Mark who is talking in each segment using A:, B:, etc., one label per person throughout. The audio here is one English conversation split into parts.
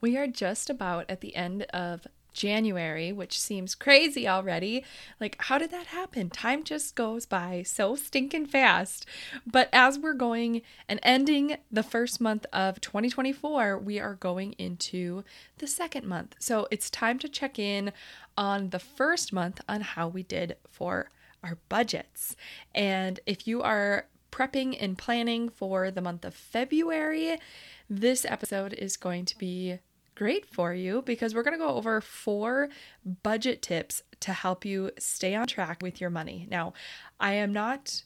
A: We are just about at the end of January, which seems crazy already. Like, how did that happen? Time just goes by so stinking fast. But as we're going and ending the first month of 2024, we are going into the second month. So it's time to check in on the first month on how we did for our budgets. And if you are prepping and planning for the month of February, this episode is going to be great for you because we're going to go over four budget tips to help you stay on track with your money. Now, I am not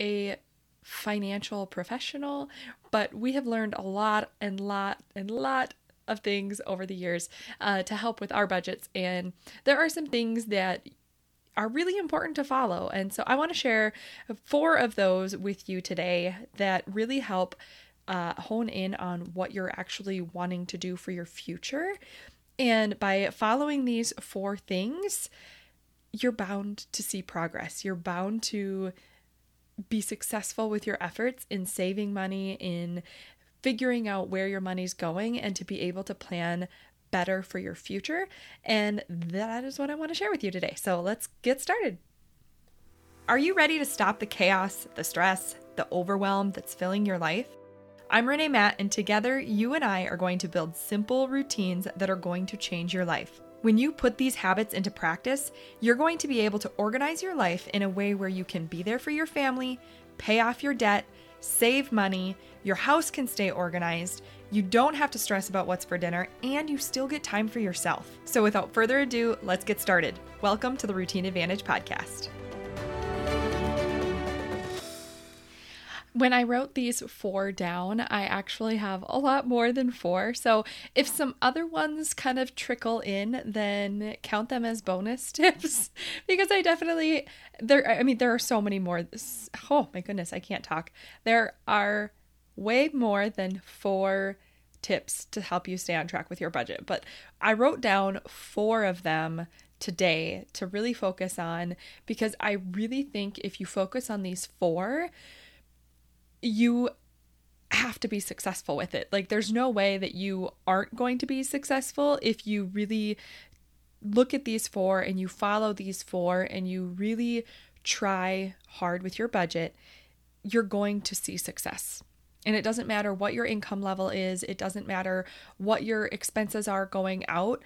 A: a financial professional, but we have learned a lot and lot and lot of things over the years uh, to help with our budgets. And there are some things that are really important to follow. And so I want to share four of those with you today that really help uh, hone in on what you're actually wanting to do for your future. And by following these four things, you're bound to see progress. You're bound to be successful with your efforts in saving money, in figuring out where your money's going, and to be able to plan better for your future. And that is what I want to share with you today. So let's get started. Are you ready to stop the chaos, the stress, the overwhelm that's filling your life? I'm Renae Matt, and together you and I are going to build simple routines that are going to change your life. When you put these habits into practice, you're going to be able to organize your life in a way where you can be there for your family, pay off your debt, save money, your house can stay organized, you don't have to stress about what's for dinner, and you still get time for yourself. So, without further ado, let's get started. Welcome to the Routine Advantage Podcast. When I wrote these four down, I actually have a lot more than four. So if some other ones kind of trickle in, then count them as bonus tips because I definitely there I mean there are so many more. Oh my goodness, I can't talk. There are way more than four tips to help you stay on track with your budget, but I wrote down four of them today to really focus on because I really think if you focus on these four, you have to be successful with it. Like, there's no way that you aren't going to be successful if you really look at these four and you follow these four and you really try hard with your budget. You're going to see success. And it doesn't matter what your income level is, it doesn't matter what your expenses are going out.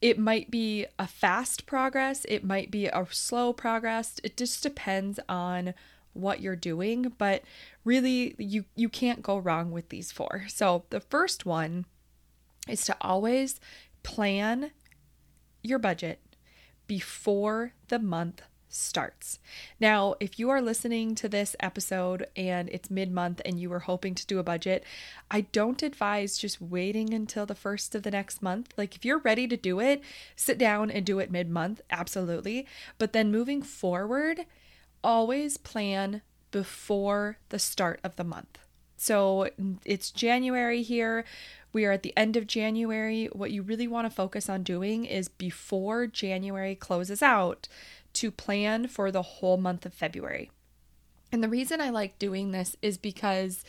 A: It might be a fast progress, it might be a slow progress. It just depends on what you're doing, but really you you can't go wrong with these four. So the first one is to always plan your budget before the month starts. Now, if you are listening to this episode and it's mid month and you were hoping to do a budget, I don't advise just waiting until the first of the next month. Like, if you're ready to do it, sit down and do it mid month, absolutely. But then moving forward, always plan before the start of the month. So it's January here. We are at the end of January. What you really want to focus on doing is before January closes out to plan for the whole month of February. And the reason I like doing this is because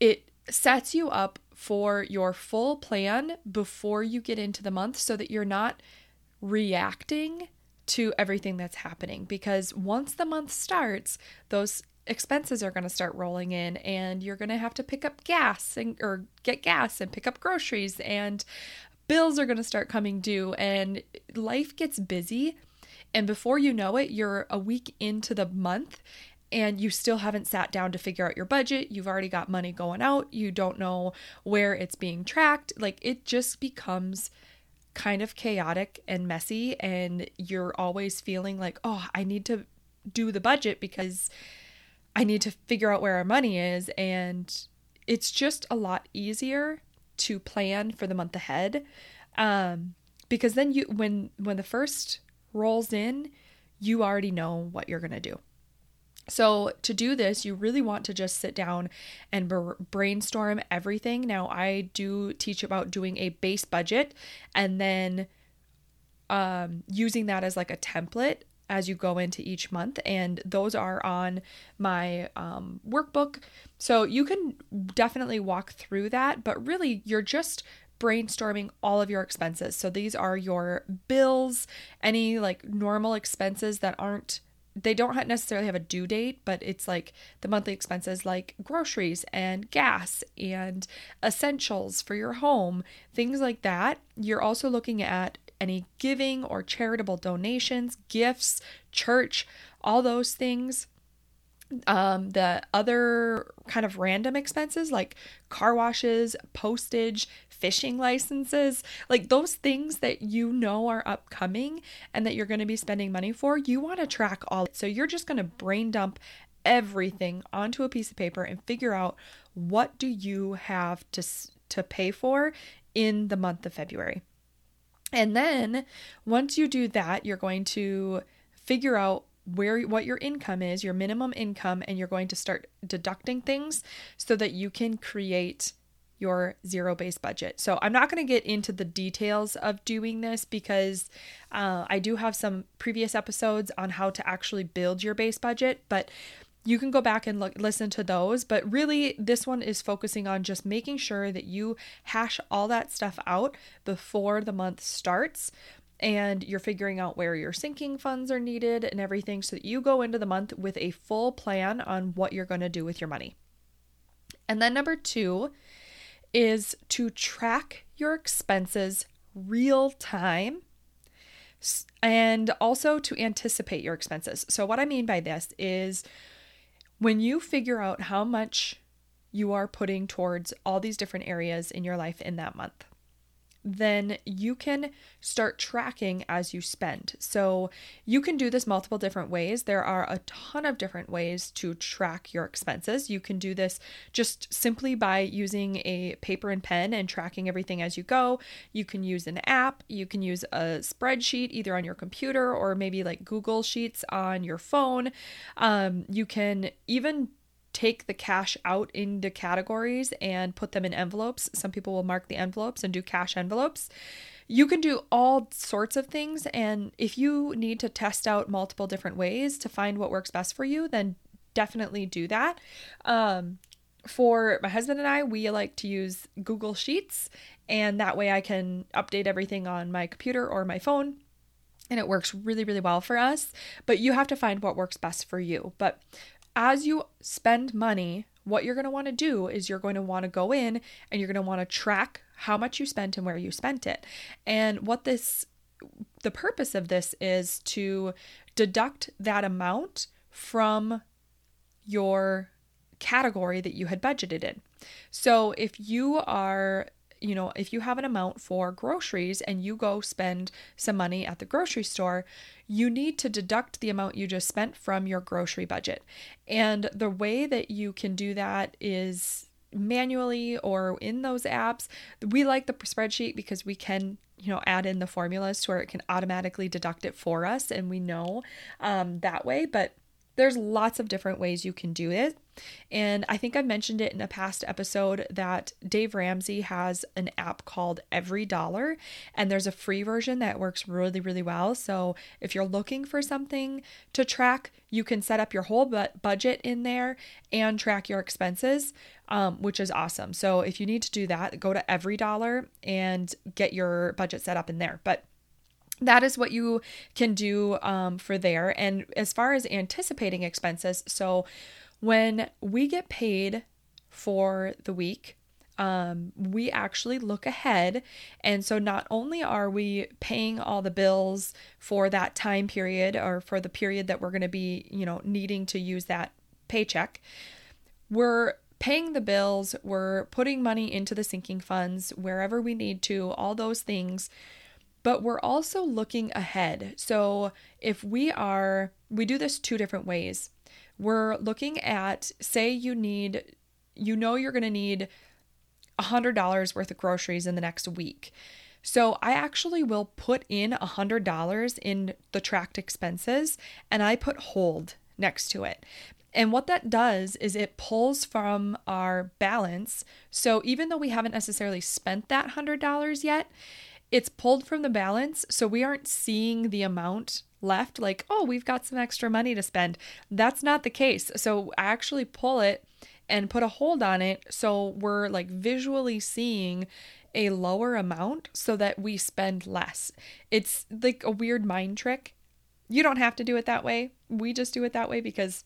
A: it sets you up for your full plan before you get into the month so that you're not reacting to everything that's happening because once the month starts, those expenses are going to start rolling in and you're going to have to pick up gas and or get gas and pick up groceries and bills are going to start coming due and life gets busy. And before you know it you're a week into the month and you still haven't sat down to figure out your budget. You've already got money going out. You don't know where it's being tracked. Like it just becomes kind of chaotic and messy and you're always feeling like, "Oh, I need to do the budget because I need to figure out where our money is." And it's just a lot easier to plan for the month ahead. Um, because then you when when the first rolls in, you already know what you're going to do. So, to do this, you really want to just sit down and brainstorm everything. Now, I do teach about doing a base budget and then um, using that as like a template as you go into each month. And those are on my um, workbook. So, you can definitely walk through that, but really, you're just brainstorming all of your expenses. So these are your bills, any like normal expenses that aren't they don't necessarily have a due date, but it's like the monthly expenses like groceries and gas and essentials for your home, things like that. You're also looking at any giving or charitable donations, gifts, church, all those things um, the other kind of random expenses like car washes, postage, fishing licenses, like those things that you know are upcoming and that you're going to be spending money for, you want to track all. So you're just going to brain dump everything onto a piece of paper and figure out what do you have to to pay for in the month of February. And then once you do that, you're going to figure out where what your income is, your minimum income, and you're going to start deducting things so that you can create your zero based budget. So I'm not going to get into the details of doing this because uh, I do have some previous episodes on how to actually build your base budget, but you can go back and look listen to those but really this one is focusing on just making sure that you hash all that stuff out before the month starts and you're figuring out where your sinking funds are needed and everything so that you go into the month with a full plan on what you're going to do with your money. And then number 2 is to track your expenses real time and also to anticipate your expenses. So what I mean by this is when you figure out how much you are putting towards all these different areas in your life in that month then you can start tracking as you spend. So you can do this multiple different ways. There are a ton of different ways to track your expenses. You can do this just simply by using a paper and pen and tracking everything as you go. You can use an app, you can use a spreadsheet either on your computer or maybe like Google Sheets on your phone. Um, you can even take the cash out into categories and put them in envelopes. Some people will mark the envelopes and do cash envelopes. You can do all sorts of things. And if you need to test out multiple different ways to find what works best for you, then definitely do that. Um, for my husband and I, we like to use Google Sheets, and that way I can update everything on my computer or my phone and it works really really well for us but you have to find what works best for you but as you spend money, what you're going to want to do is you're going to want to go in and you're going to want to track how much you spent and where you spent it. And what this the purpose of this is to deduct that amount from your category that you had budgeted in. So if you are you know, if you have an amount for groceries and you go spend some money at the grocery store, you need to deduct the amount you just spent from your grocery budget. And the way that you can do that is manually or in those apps. We like the spreadsheet because we can, you know, add in the formulas to where it can automatically deduct it for us and we know um, that way. But there's lots of different ways you can do it. And I think I mentioned it in a past episode that Dave Ramsey has an app called Every Dollar, and there's a free version that works really, really well. So if you're looking for something to track, you can set up your whole budget in there and track your expenses, um, which is awesome. So if you need to do that, go to Every Dollar and get your budget set up in there. But that is what you can do um, for there. And as far as anticipating expenses, so when we get paid for the week, um, we actually look ahead. And so not only are we paying all the bills for that time period or for the period that we're going to be, you know, needing to use that paycheck, we're paying the bills, we're putting money into the sinking funds wherever we need to, all those things but we're also looking ahead. So if we are, we do this two different ways. We're looking at, say, you need, you know, you're going to need $100 worth of groceries in the next week. So I actually will put in $100 in the tracked expenses and I put hold next to it. And what that does is it pulls from our balance. So even though we haven't necessarily spent that $100 yet, it's pulled from the balance, so we aren't seeing the amount left like, oh, we've got some extra money to spend. That's not the case. So I actually pull it and put a hold on it so we're like visually seeing a lower amount so that we spend less. It's like a weird mind trick. You don't have to do it that way. We just do it that way because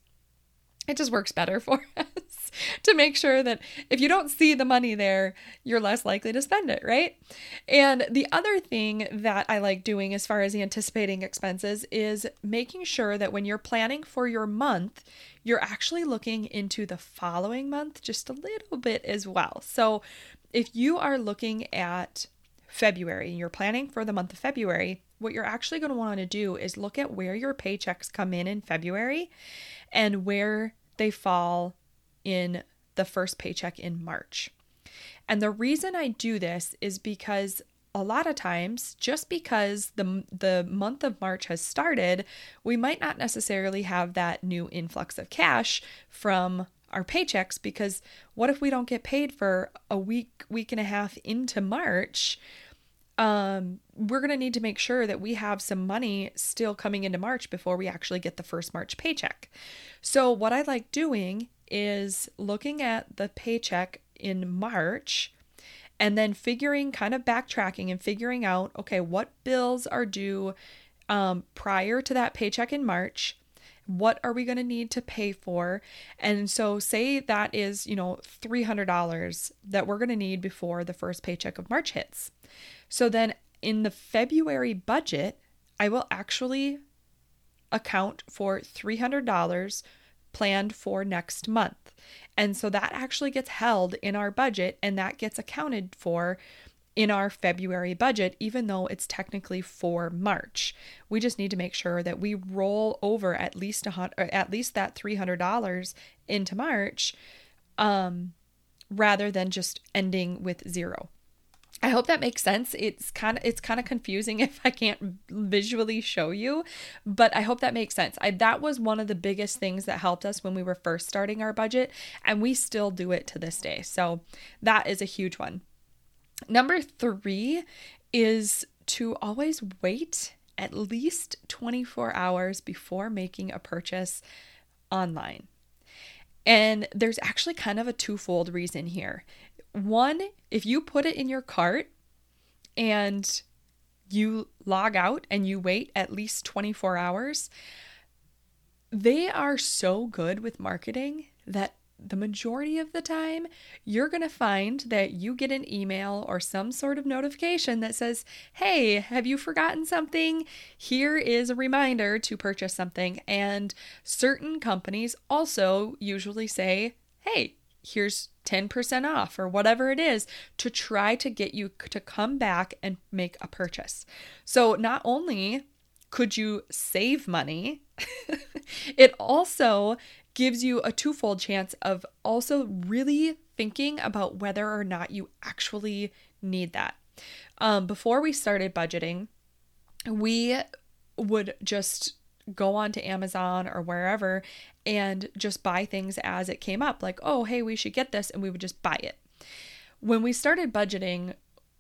A: it just works better for us to make sure that if you don't see the money there, you're less likely to spend it, right? And the other thing that I like doing as far as anticipating expenses is making sure that when you're planning for your month, you're actually looking into the following month just a little bit as well. So if you are looking at February and you're planning for the month of February, what you're actually going to want to do is look at where your paychecks come in in February and where they fall in the first paycheck in March. And the reason I do this is because a lot of times just because the the month of March has started, we might not necessarily have that new influx of cash from our paychecks because what if we don't get paid for a week, week and a half into March? Um, we're going to need to make sure that we have some money still coming into March before we actually get the first March paycheck. So, what I like doing is looking at the paycheck in March and then figuring, kind of backtracking and figuring out okay, what bills are due um, prior to that paycheck in March what are we going to need to pay for? And so say that is you know $300 that we're going to need before the first paycheck of march hits. So then in the february budget i will actually account for $300 planned for next month. And so that actually gets held in our budget and that gets accounted for in our February budget, even though it's technically for March. We just need to make sure that we roll over at least a hundred, at least that three hundred dollars into March, um, rather than just ending with zero. I hope that makes sense. It's kind of it's kind of confusing if I can't visually show you, but I hope that makes sense. I that was one of the biggest things that helped us when we were first starting our budget and we still do it to this day. So that is a huge one. Number three is to always wait at least 24 hours before making a purchase online. And there's actually kind of a twofold reason here. One, if you put it in your cart and you log out and you wait at least 24 hours, they are so good with marketing that the majority of the time, you're going to find that you get an email or some sort of notification that says, Hey, have you forgotten something? Here is a reminder to purchase something. And certain companies also usually say, Hey, here's 10% off or whatever it is to try to get you to come back and make a purchase. So not only could you save money, it also gives you a twofold chance of also really thinking about whether or not you actually need that. Um, before we started budgeting, we would just go on to Amazon or wherever and just buy things as it came up. Like, oh, hey, we should get this. And we would just buy it. When we started budgeting,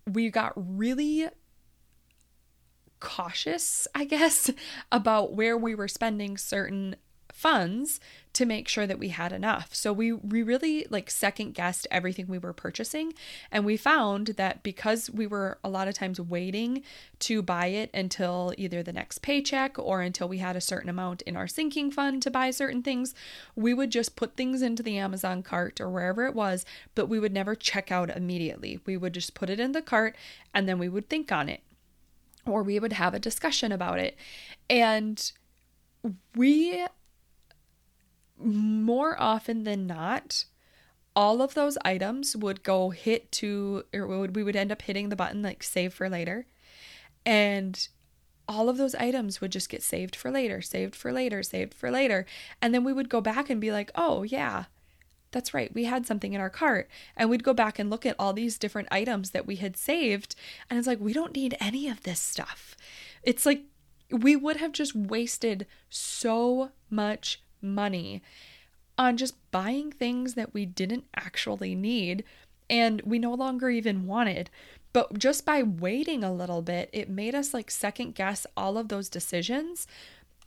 A: we got really cautious, I guess, about where we were spending certain funds to make sure that we had enough. So we we really like second guessed everything we were purchasing and we found that because we were a lot of times waiting to buy it until either the next paycheck or until we had a certain amount in our sinking fund to buy certain things, we would just put things into the Amazon cart or wherever it was, but we would never check out immediately. We would just put it in the cart and then we would think on it or we would have a discussion about it. And we more often than not, all of those items would go hit to, or would, we would end up hitting the button like save for later. And all of those items would just get saved for later, saved for later, saved for later. And then we would go back and be like, oh, yeah, that's right. We had something in our cart. And we'd go back and look at all these different items that we had saved. And it's like, we don't need any of this stuff. It's like we would have just wasted so much money on just buying things that we didn't actually need and we no longer even wanted. But just by waiting a little bit, it made us like second guess all of those decisions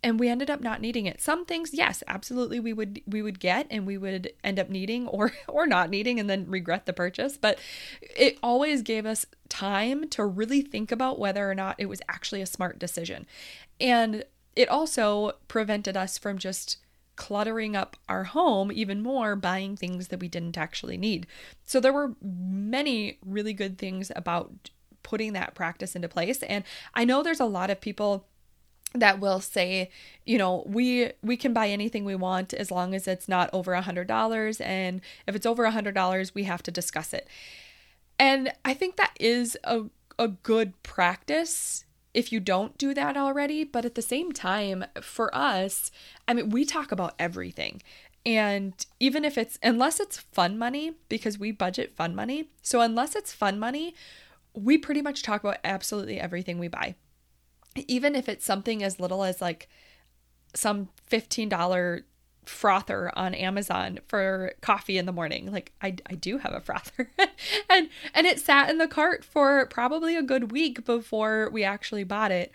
A: and we ended up not needing it. Some things, yes, absolutely we would we would get and we would end up needing or or not needing and then regret the purchase, but it always gave us time to really think about whether or not it was actually a smart decision. And it also prevented us from just cluttering up our home even more buying things that we didn't actually need. So there were many really good things about putting that practice into place and I know there's a lot of people that will say, you know, we we can buy anything we want as long as it's not over a hundred dollars, and if it's over a hundred dollars, we have to discuss it. And I think that is a a good practice if you don't do that already. But at the same time, for us, I mean, we talk about everything. And even if it's, unless it's fun money, because we budget fun money. So unless it's fun money, we pretty much talk about absolutely everything we buy. Even if it's something as little as like some $15 frother on Amazon for coffee in the morning. Like I, I do have a frother. and and it sat in the cart for probably a good week before we actually bought it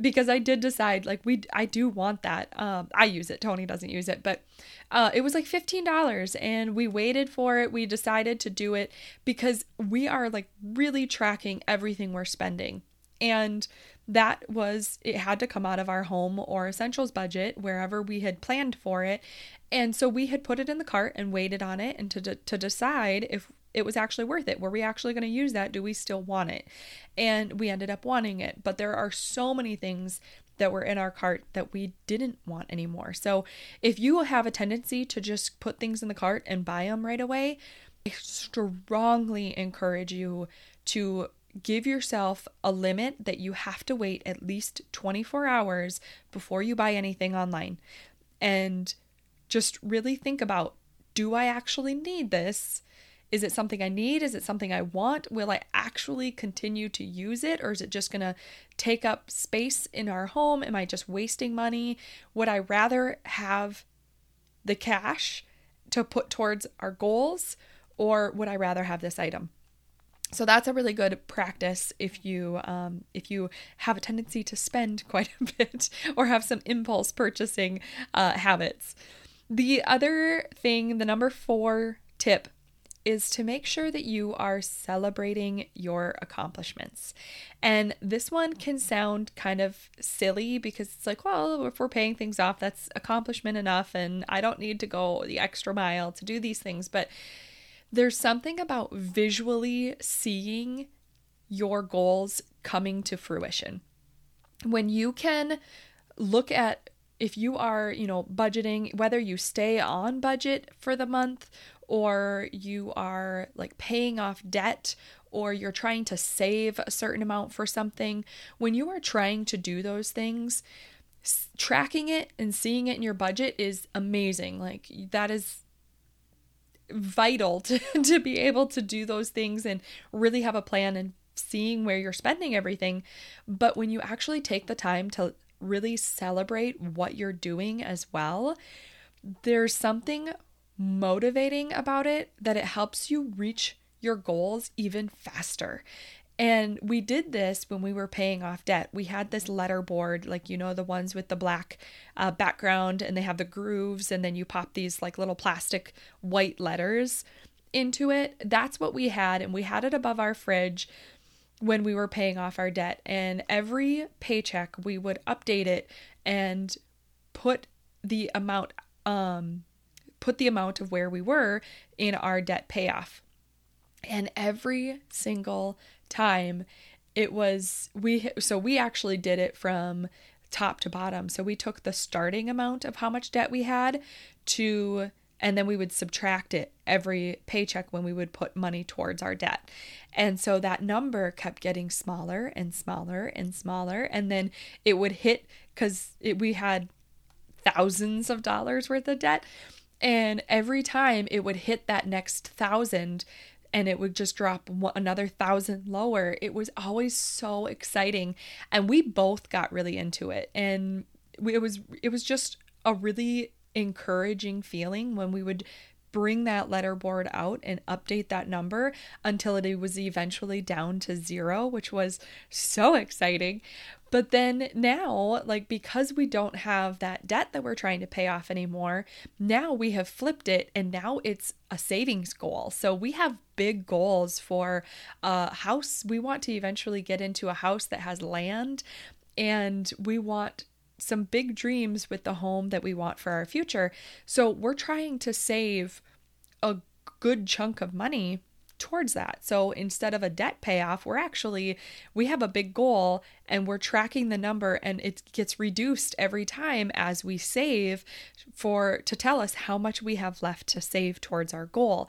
A: because I did decide like we I do want that. Um I use it. Tony doesn't use it, but uh it was like $15 and we waited for it. We decided to do it because we are like really tracking everything we're spending. And that was it had to come out of our home or essentials budget wherever we had planned for it. And so we had put it in the cart and waited on it and to, to decide if it was actually worth it. Were we actually going to use that? Do we still want it? And we ended up wanting it. But there are so many things that were in our cart that we didn't want anymore. So if you have a tendency to just put things in the cart and buy them right away I strongly encourage you to give yourself a limit that you have to wait at least 24 hours before you buy anything online. And just really think about do I actually need this? Is it something I need? Is it something I want? Will I actually continue to use it? Or is it just going to take up space in our home? Am I just wasting money? Would I rather have the cash to put towards our goals? Or would I rather have this item? So that's a really good practice if you um, if you have a tendency to spend quite a bit or have some impulse purchasing uh, habits. The other thing, the number four tip is to make sure that you are celebrating your accomplishments. And this one can sound kind of silly because it's like, well, if we're paying things off, that's accomplishment enough, and I don't need to go the extra mile to do these things. But there's something about visually seeing your goals coming to fruition. When you can look at if you are, you know, budgeting, whether you stay on budget for the month or you are like paying off debt or you're trying to save a certain amount for something, when you are trying to do those things, tracking it and seeing it in your budget is amazing. Like that is vital to, to be able to do those things and really have a plan and seeing where you're spending everything. But when you actually take the time to really celebrate what you're doing as well, there's something motivating about it that it helps you reach your goals even faster. And we did this when we were paying off debt. We had this letter board, like, you know, the ones with the black uh, background and they have the grooves, and then you pop these like little plastic white letters into it. That's what we had. And we had it above our fridge when we were paying off our debt. And every paycheck, we would update it and put the amount, um, put the amount of where we were in our debt payoff. And every single time it was we so we actually did it from top to bottom so we took the starting amount of how much debt we had to and then we would subtract it every paycheck when we would put money towards our debt. And so that number kept getting smaller and smaller and smaller. And then it would hit because we had thousands of dollars worth of debt. And every time it would hit that next thousand, and it would just drop another thousand lower. It was always so exciting. And we both got really into it. And it was it was just a really encouraging feeling when we would bring that letter board out and update that number until it was eventually down to zero, which was so exciting. But then now, like because we don't have that debt that we're trying to pay off anymore, now we have flipped it and now it's a savings goal. So we have big goals for a house. We want to eventually get into a house that has land and we want some big dreams with the home that we want for our future. So we're trying to save a good chunk of money towards that. So instead of a debt payoff, we're actually we have a big goal and we're tracking the number and it gets reduced every time as we save for to tell us how much we have left to save towards our goal.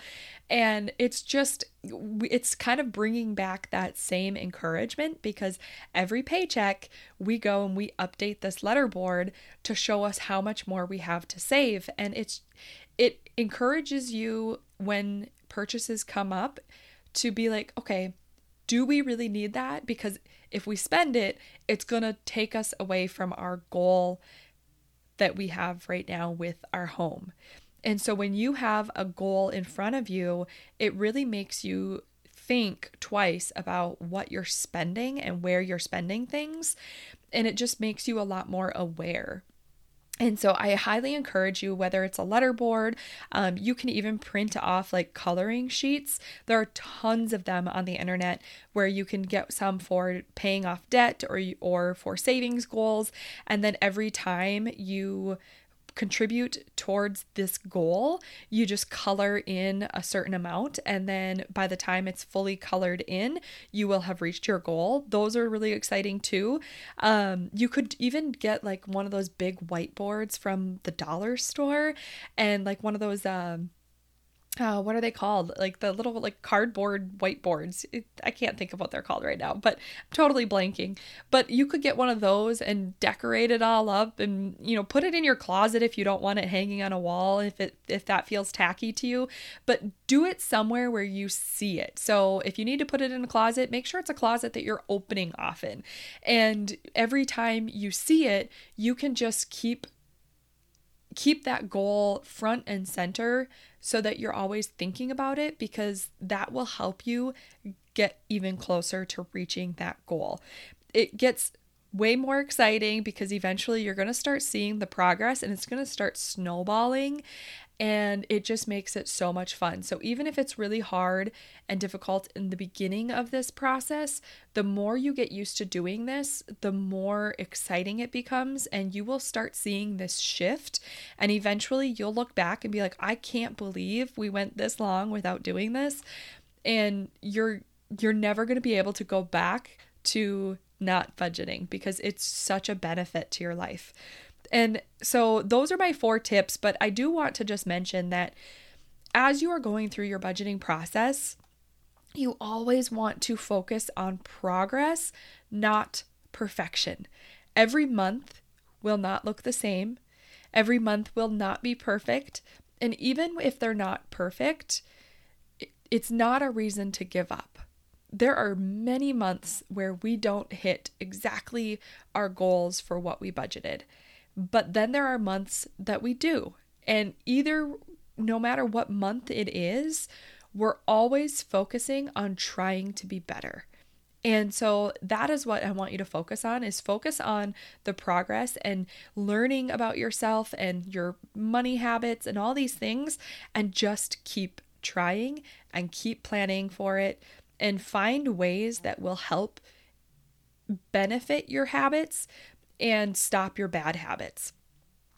A: And it's just it's kind of bringing back that same encouragement because every paycheck we go and we update this letter board to show us how much more we have to save and it's it encourages you when purchases come up to be like, okay, do we really need that? Because if we spend it, it's going to take us away from our goal that we have right now with our home. And so when you have a goal in front of you, it really makes you think twice about what you're spending and where you're spending things. And it just makes you a lot more aware. And so I highly encourage you, whether it's a letter board, um, you can even print off like coloring sheets. There are tons of them on the internet where you can get some for paying off debt or or for savings goals. And then every time you contribute towards this goal, you just color in a certain amount. And then by the time it's fully colored in, you will have reached your goal. Those are really exciting too. Um, you could even get like one of those big whiteboards from the dollar store and like one of those. Um, uh, what are they called? Like the little like cardboard whiteboards. It, I can't think of what they're called right now, but I'm totally blanking. But you could get one of those and decorate it all up, and you know, put it in your closet if you don't want it hanging on a wall if it if that feels tacky to you. But do it somewhere where you see it. So if you need to put it in a closet, make sure it's a closet that you're opening often, and every time you see it, you can just keep keep that goal front and center so that you're always thinking about it because that will help you get even closer to reaching that goal. It gets way more exciting because eventually you're going to start seeing the progress and it's going to start snowballing and it just makes it so much fun. So, even if it's really hard and difficult in the beginning of this process, the more you get used to doing this, the more exciting it becomes, and you will start seeing this shift. And eventually, you'll look back and be like, I can't believe we went this long without doing this. And you're you're never going to be able to go back to not budgeting because it's such a benefit to your life. And so those are my four tips, but I do want to just mention that as you are going through your budgeting process, you always want to focus on progress, not perfection. Every month will not look the same. Every month will not be perfect. And even if they're not perfect, it's not a reason to give up. There are many months where we don't hit exactly our goals for what we budgeted. But then there are months that we do. And either, no matter what month it is, we're always focusing on trying to be better. And so that is what I want you to focus on is focus on the progress and learning about yourself and your money habits and all these things and just keep trying and keep planning for it and find ways that will help benefit your habits and stop your bad habits.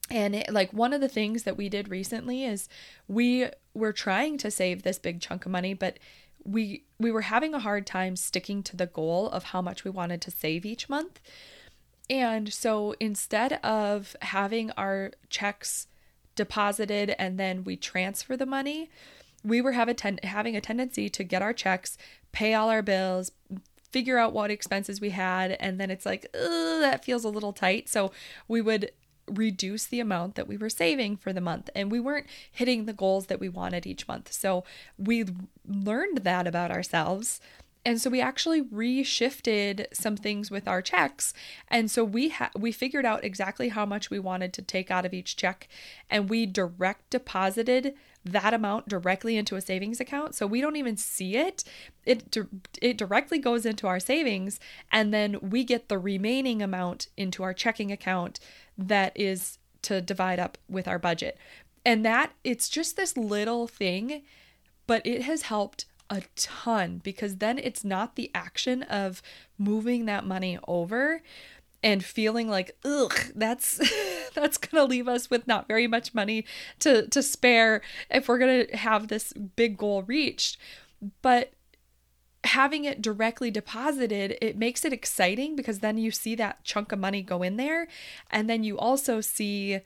A: And it, like one of the things that we did recently is we were trying to save this big chunk of money, but we we were having a hard time sticking to the goal of how much we wanted to save each month. And so instead of having our checks deposited and then we transfer the money, we were have a ten- having a tendency to get our checks, pay all our bills, figure out what expenses we had and then it's like that feels a little tight. So we would reduce the amount that we were saving for the month and we weren't hitting the goals that we wanted each month. So we learned that about ourselves and so we actually reshifted some things with our checks and so we ha- we figured out exactly how much we wanted to take out of each check and we direct deposited that amount directly into a savings account. So we don't even see it. It it directly goes into our savings and then we get the remaining amount into our checking account that is to divide up with our budget. And that it's just this little thing, but it has helped a ton because then it's not the action of moving that money over and feeling like ugh that's that's going to leave us with not very much money to to spare if we're going to have this big goal reached. But having it directly deposited it makes it exciting because then you see that chunk of money go in there. And then you also see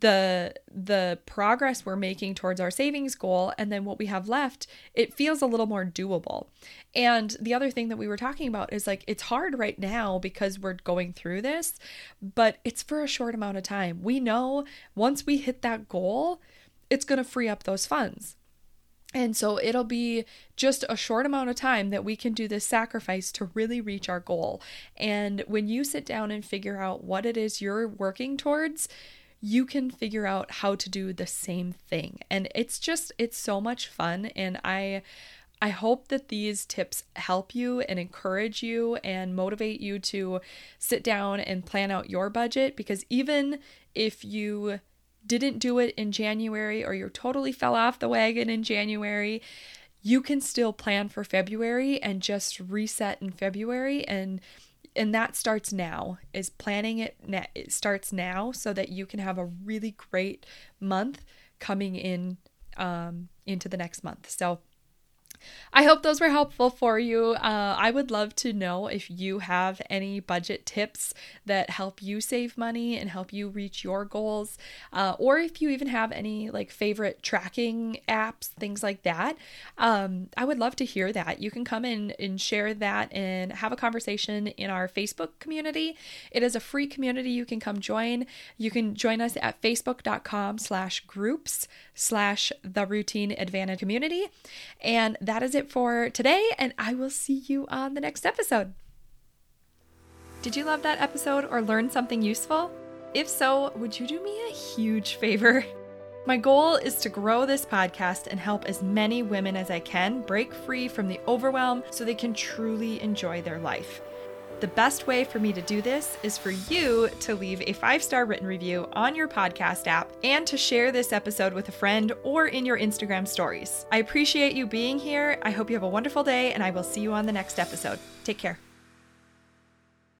A: the the progress we're making towards our savings goal and then what we have left it feels a little more doable. And the other thing that we were talking about is like it's hard right now because we're going through this but it's for a short amount of time. We know once we hit that goal it's going to free up those funds. And so it'll be just a short amount of time that we can do this sacrifice to really reach our goal. And when you sit down and figure out what it is you're working towards, you can figure out how to do the same thing. And it's just it's so much fun and I I hope that these tips help you and encourage you and motivate you to sit down and plan out your budget because even if you didn't do it in January or you totally fell off the wagon in January, you can still plan for February and just reset in February and and that starts now is planning it it starts now so that you can have a really great month coming in um, into the next month. So I hope those were helpful for you. Uh, I would love to know if you have any budget tips that help you save money and help you reach your goals, uh, or if you even have any like favorite tracking apps, things like that. Um, I would love to hear that. You can come in and share that and have a conversation in our Facebook community. It is a free community you can come join. You can join us at facebook.com slash groups slash the routine advantage community. And that is it for today, and I will see you on the next episode. Did you love that episode or learn something useful? If so, would you do me a huge favor? My goal is to grow this podcast and help as many women as I can break free from the overwhelm so they can truly enjoy their life. The best way for me to do this is for you to leave a five star written review on your podcast app and to share this episode with a friend or in your Instagram stories. I appreciate you being here. I hope you have a wonderful day, and I will see you on the next episode. Take care.